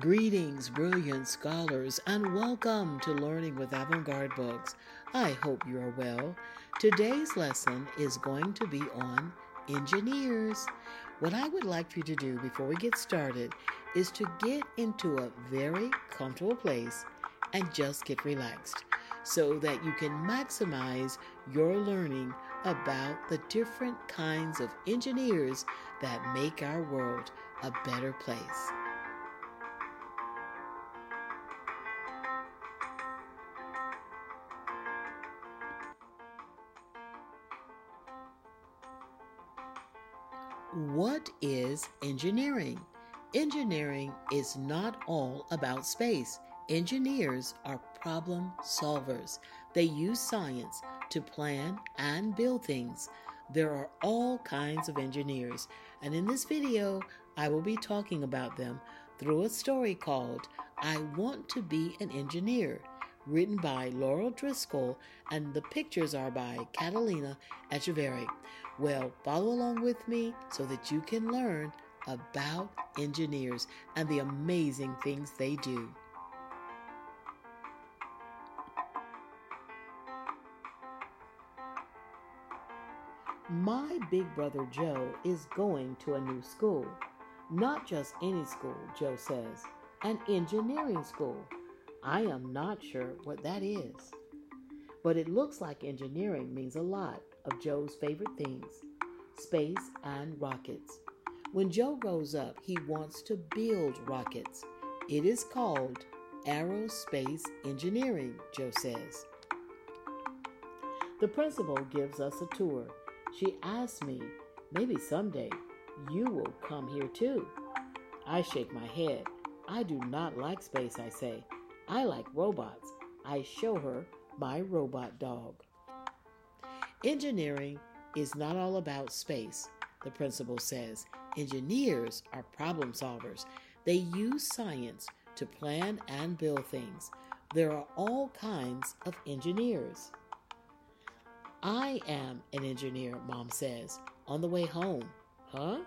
Greetings, brilliant scholars, and welcome to Learning with Avant Garde Books. I hope you are well. Today's lesson is going to be on engineers. What I would like for you to do before we get started is to get into a very comfortable place and just get relaxed so that you can maximize your learning about the different kinds of engineers that make our world a better place. What is engineering? Engineering is not all about space. Engineers are problem solvers. They use science to plan and build things. There are all kinds of engineers, and in this video, I will be talking about them through a story called I Want to Be an Engineer, written by Laurel Driscoll, and the pictures are by Catalina Echeverri. Well, follow along with me so that you can learn about engineers and the amazing things they do. My big brother Joe is going to a new school. Not just any school, Joe says, an engineering school. I am not sure what that is. But it looks like engineering means a lot of Joe's favorite things space and rockets. When Joe grows up, he wants to build rockets. It is called aerospace engineering, Joe says. The principal gives us a tour. She asks me, maybe someday you will come here too. I shake my head. I do not like space, I say. I like robots. I show her my robot dog. Engineering is not all about space, the principal says. Engineers are problem solvers. They use science to plan and build things. There are all kinds of engineers. I am an engineer, Mom says, on the way home. Huh?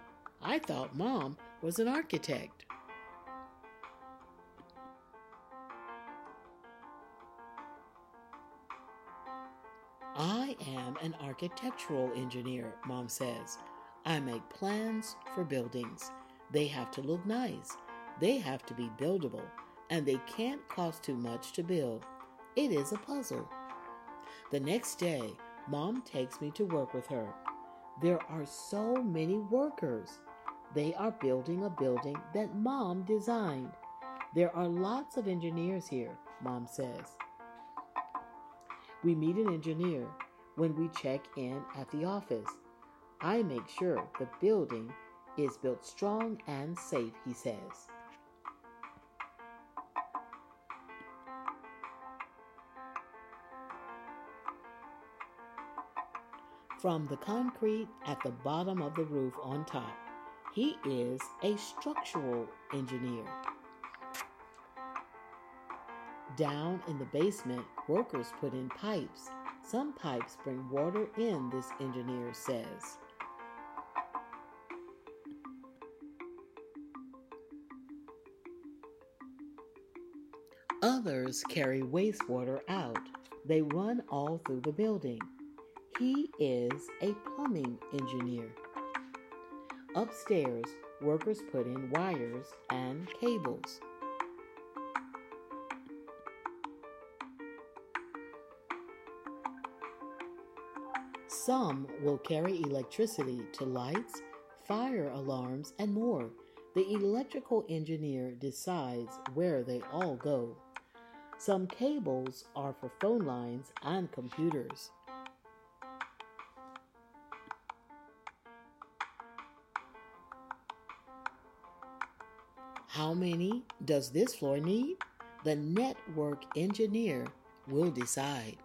I thought Mom was an architect. Am an architectural engineer, Mom says. I make plans for buildings. They have to look nice, they have to be buildable, and they can't cost too much to build. It is a puzzle. The next day, Mom takes me to work with her. There are so many workers. They are building a building that Mom designed. There are lots of engineers here, Mom says. We meet an engineer when we check in at the office. I make sure the building is built strong and safe, he says. From the concrete at the bottom of the roof on top, he is a structural engineer. Down in the basement, workers put in pipes. Some pipes bring water in, this engineer says. Others carry wastewater out. They run all through the building. He is a plumbing engineer. Upstairs, workers put in wires and cables. Some will carry electricity to lights, fire alarms, and more. The electrical engineer decides where they all go. Some cables are for phone lines and computers. How many does this floor need? The network engineer will decide.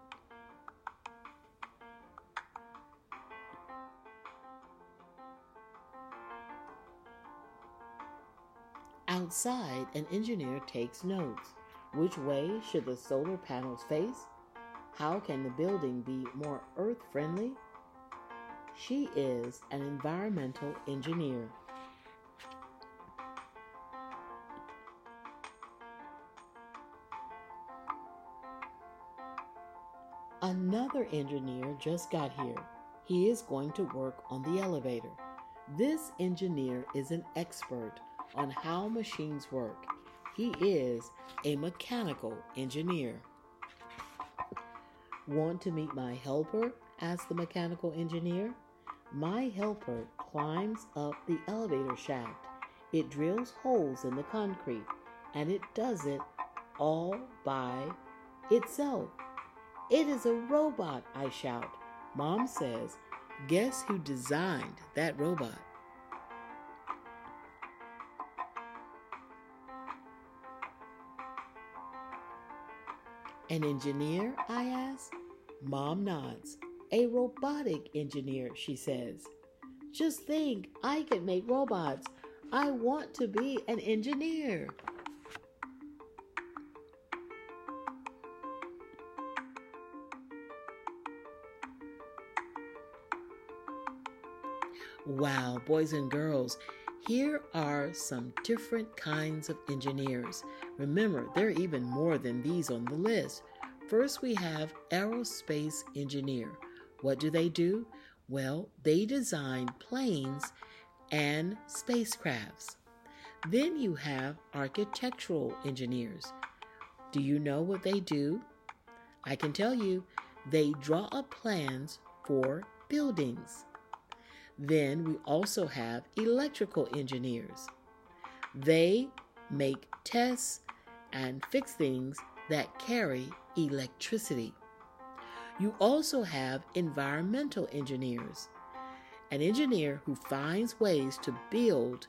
Outside, an engineer takes notes. Which way should the solar panels face? How can the building be more earth friendly? She is an environmental engineer. Another engineer just got here. He is going to work on the elevator. This engineer is an expert on how machines work. He is a mechanical engineer. Want to meet my helper? asked the mechanical engineer. My helper climbs up the elevator shaft. It drills holes in the concrete and it does it all by itself. It is a robot, I shout. Mom says, Guess who designed that robot? An engineer? I ask. Mom nods. A robotic engineer, she says. Just think, I can make robots. I want to be an engineer. Wow, boys and girls, here are some different kinds of engineers. Remember, there are even more than these on the list. First, we have aerospace engineer. What do they do? Well, they design planes and spacecrafts. Then you have architectural engineers. Do you know what they do? I can tell you, they draw up plans for buildings. Then we also have electrical engineers. They make tests and fix things that carry electricity. You also have environmental engineers, an engineer who finds ways to build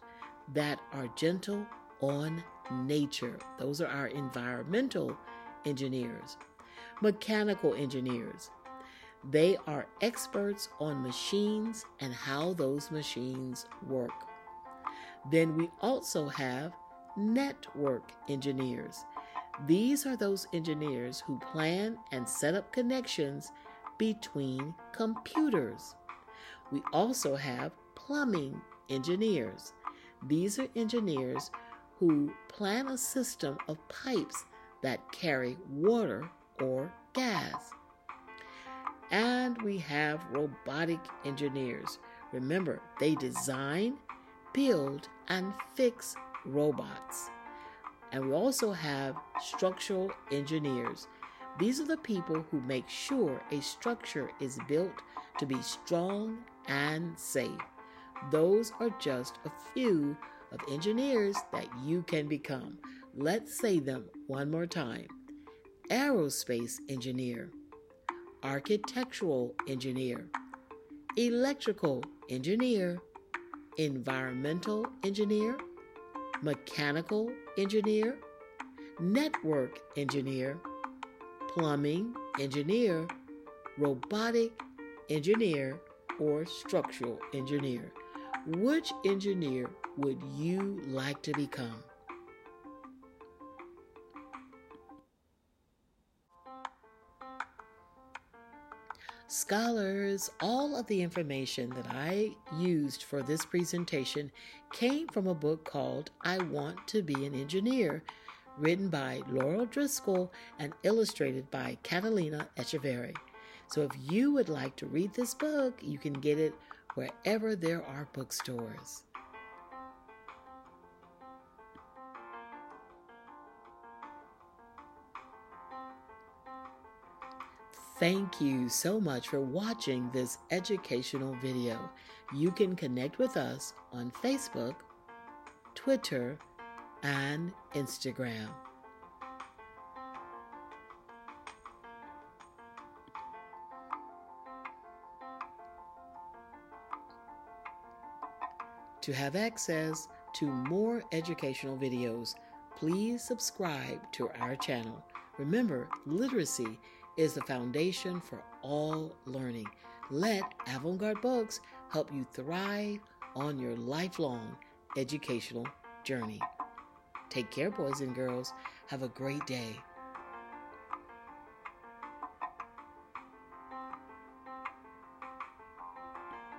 that are gentle on nature. Those are our environmental engineers. Mechanical engineers, they are experts on machines and how those machines work. Then we also have network engineers. These are those engineers who plan and set up connections between computers. We also have plumbing engineers. These are engineers who plan a system of pipes that carry water or gas. And we have robotic engineers. Remember, they design, build, and fix robots. And we also have structural engineers. These are the people who make sure a structure is built to be strong and safe. Those are just a few of engineers that you can become. Let's say them one more time aerospace engineer architectural engineer, electrical engineer, environmental engineer, mechanical engineer, network engineer, plumbing engineer, robotic engineer, or structural engineer. Which engineer would you like to become? Scholars, all of the information that I used for this presentation came from a book called I Want to Be an Engineer, written by Laurel Driscoll and illustrated by Catalina Echeverri. So if you would like to read this book, you can get it wherever there are bookstores. Thank you so much for watching this educational video. You can connect with us on Facebook, Twitter, and Instagram. To have access to more educational videos, please subscribe to our channel. Remember, literacy is the foundation for all learning. Let Avant Garde Books help you thrive on your lifelong educational journey. Take care, boys and girls. Have a great day.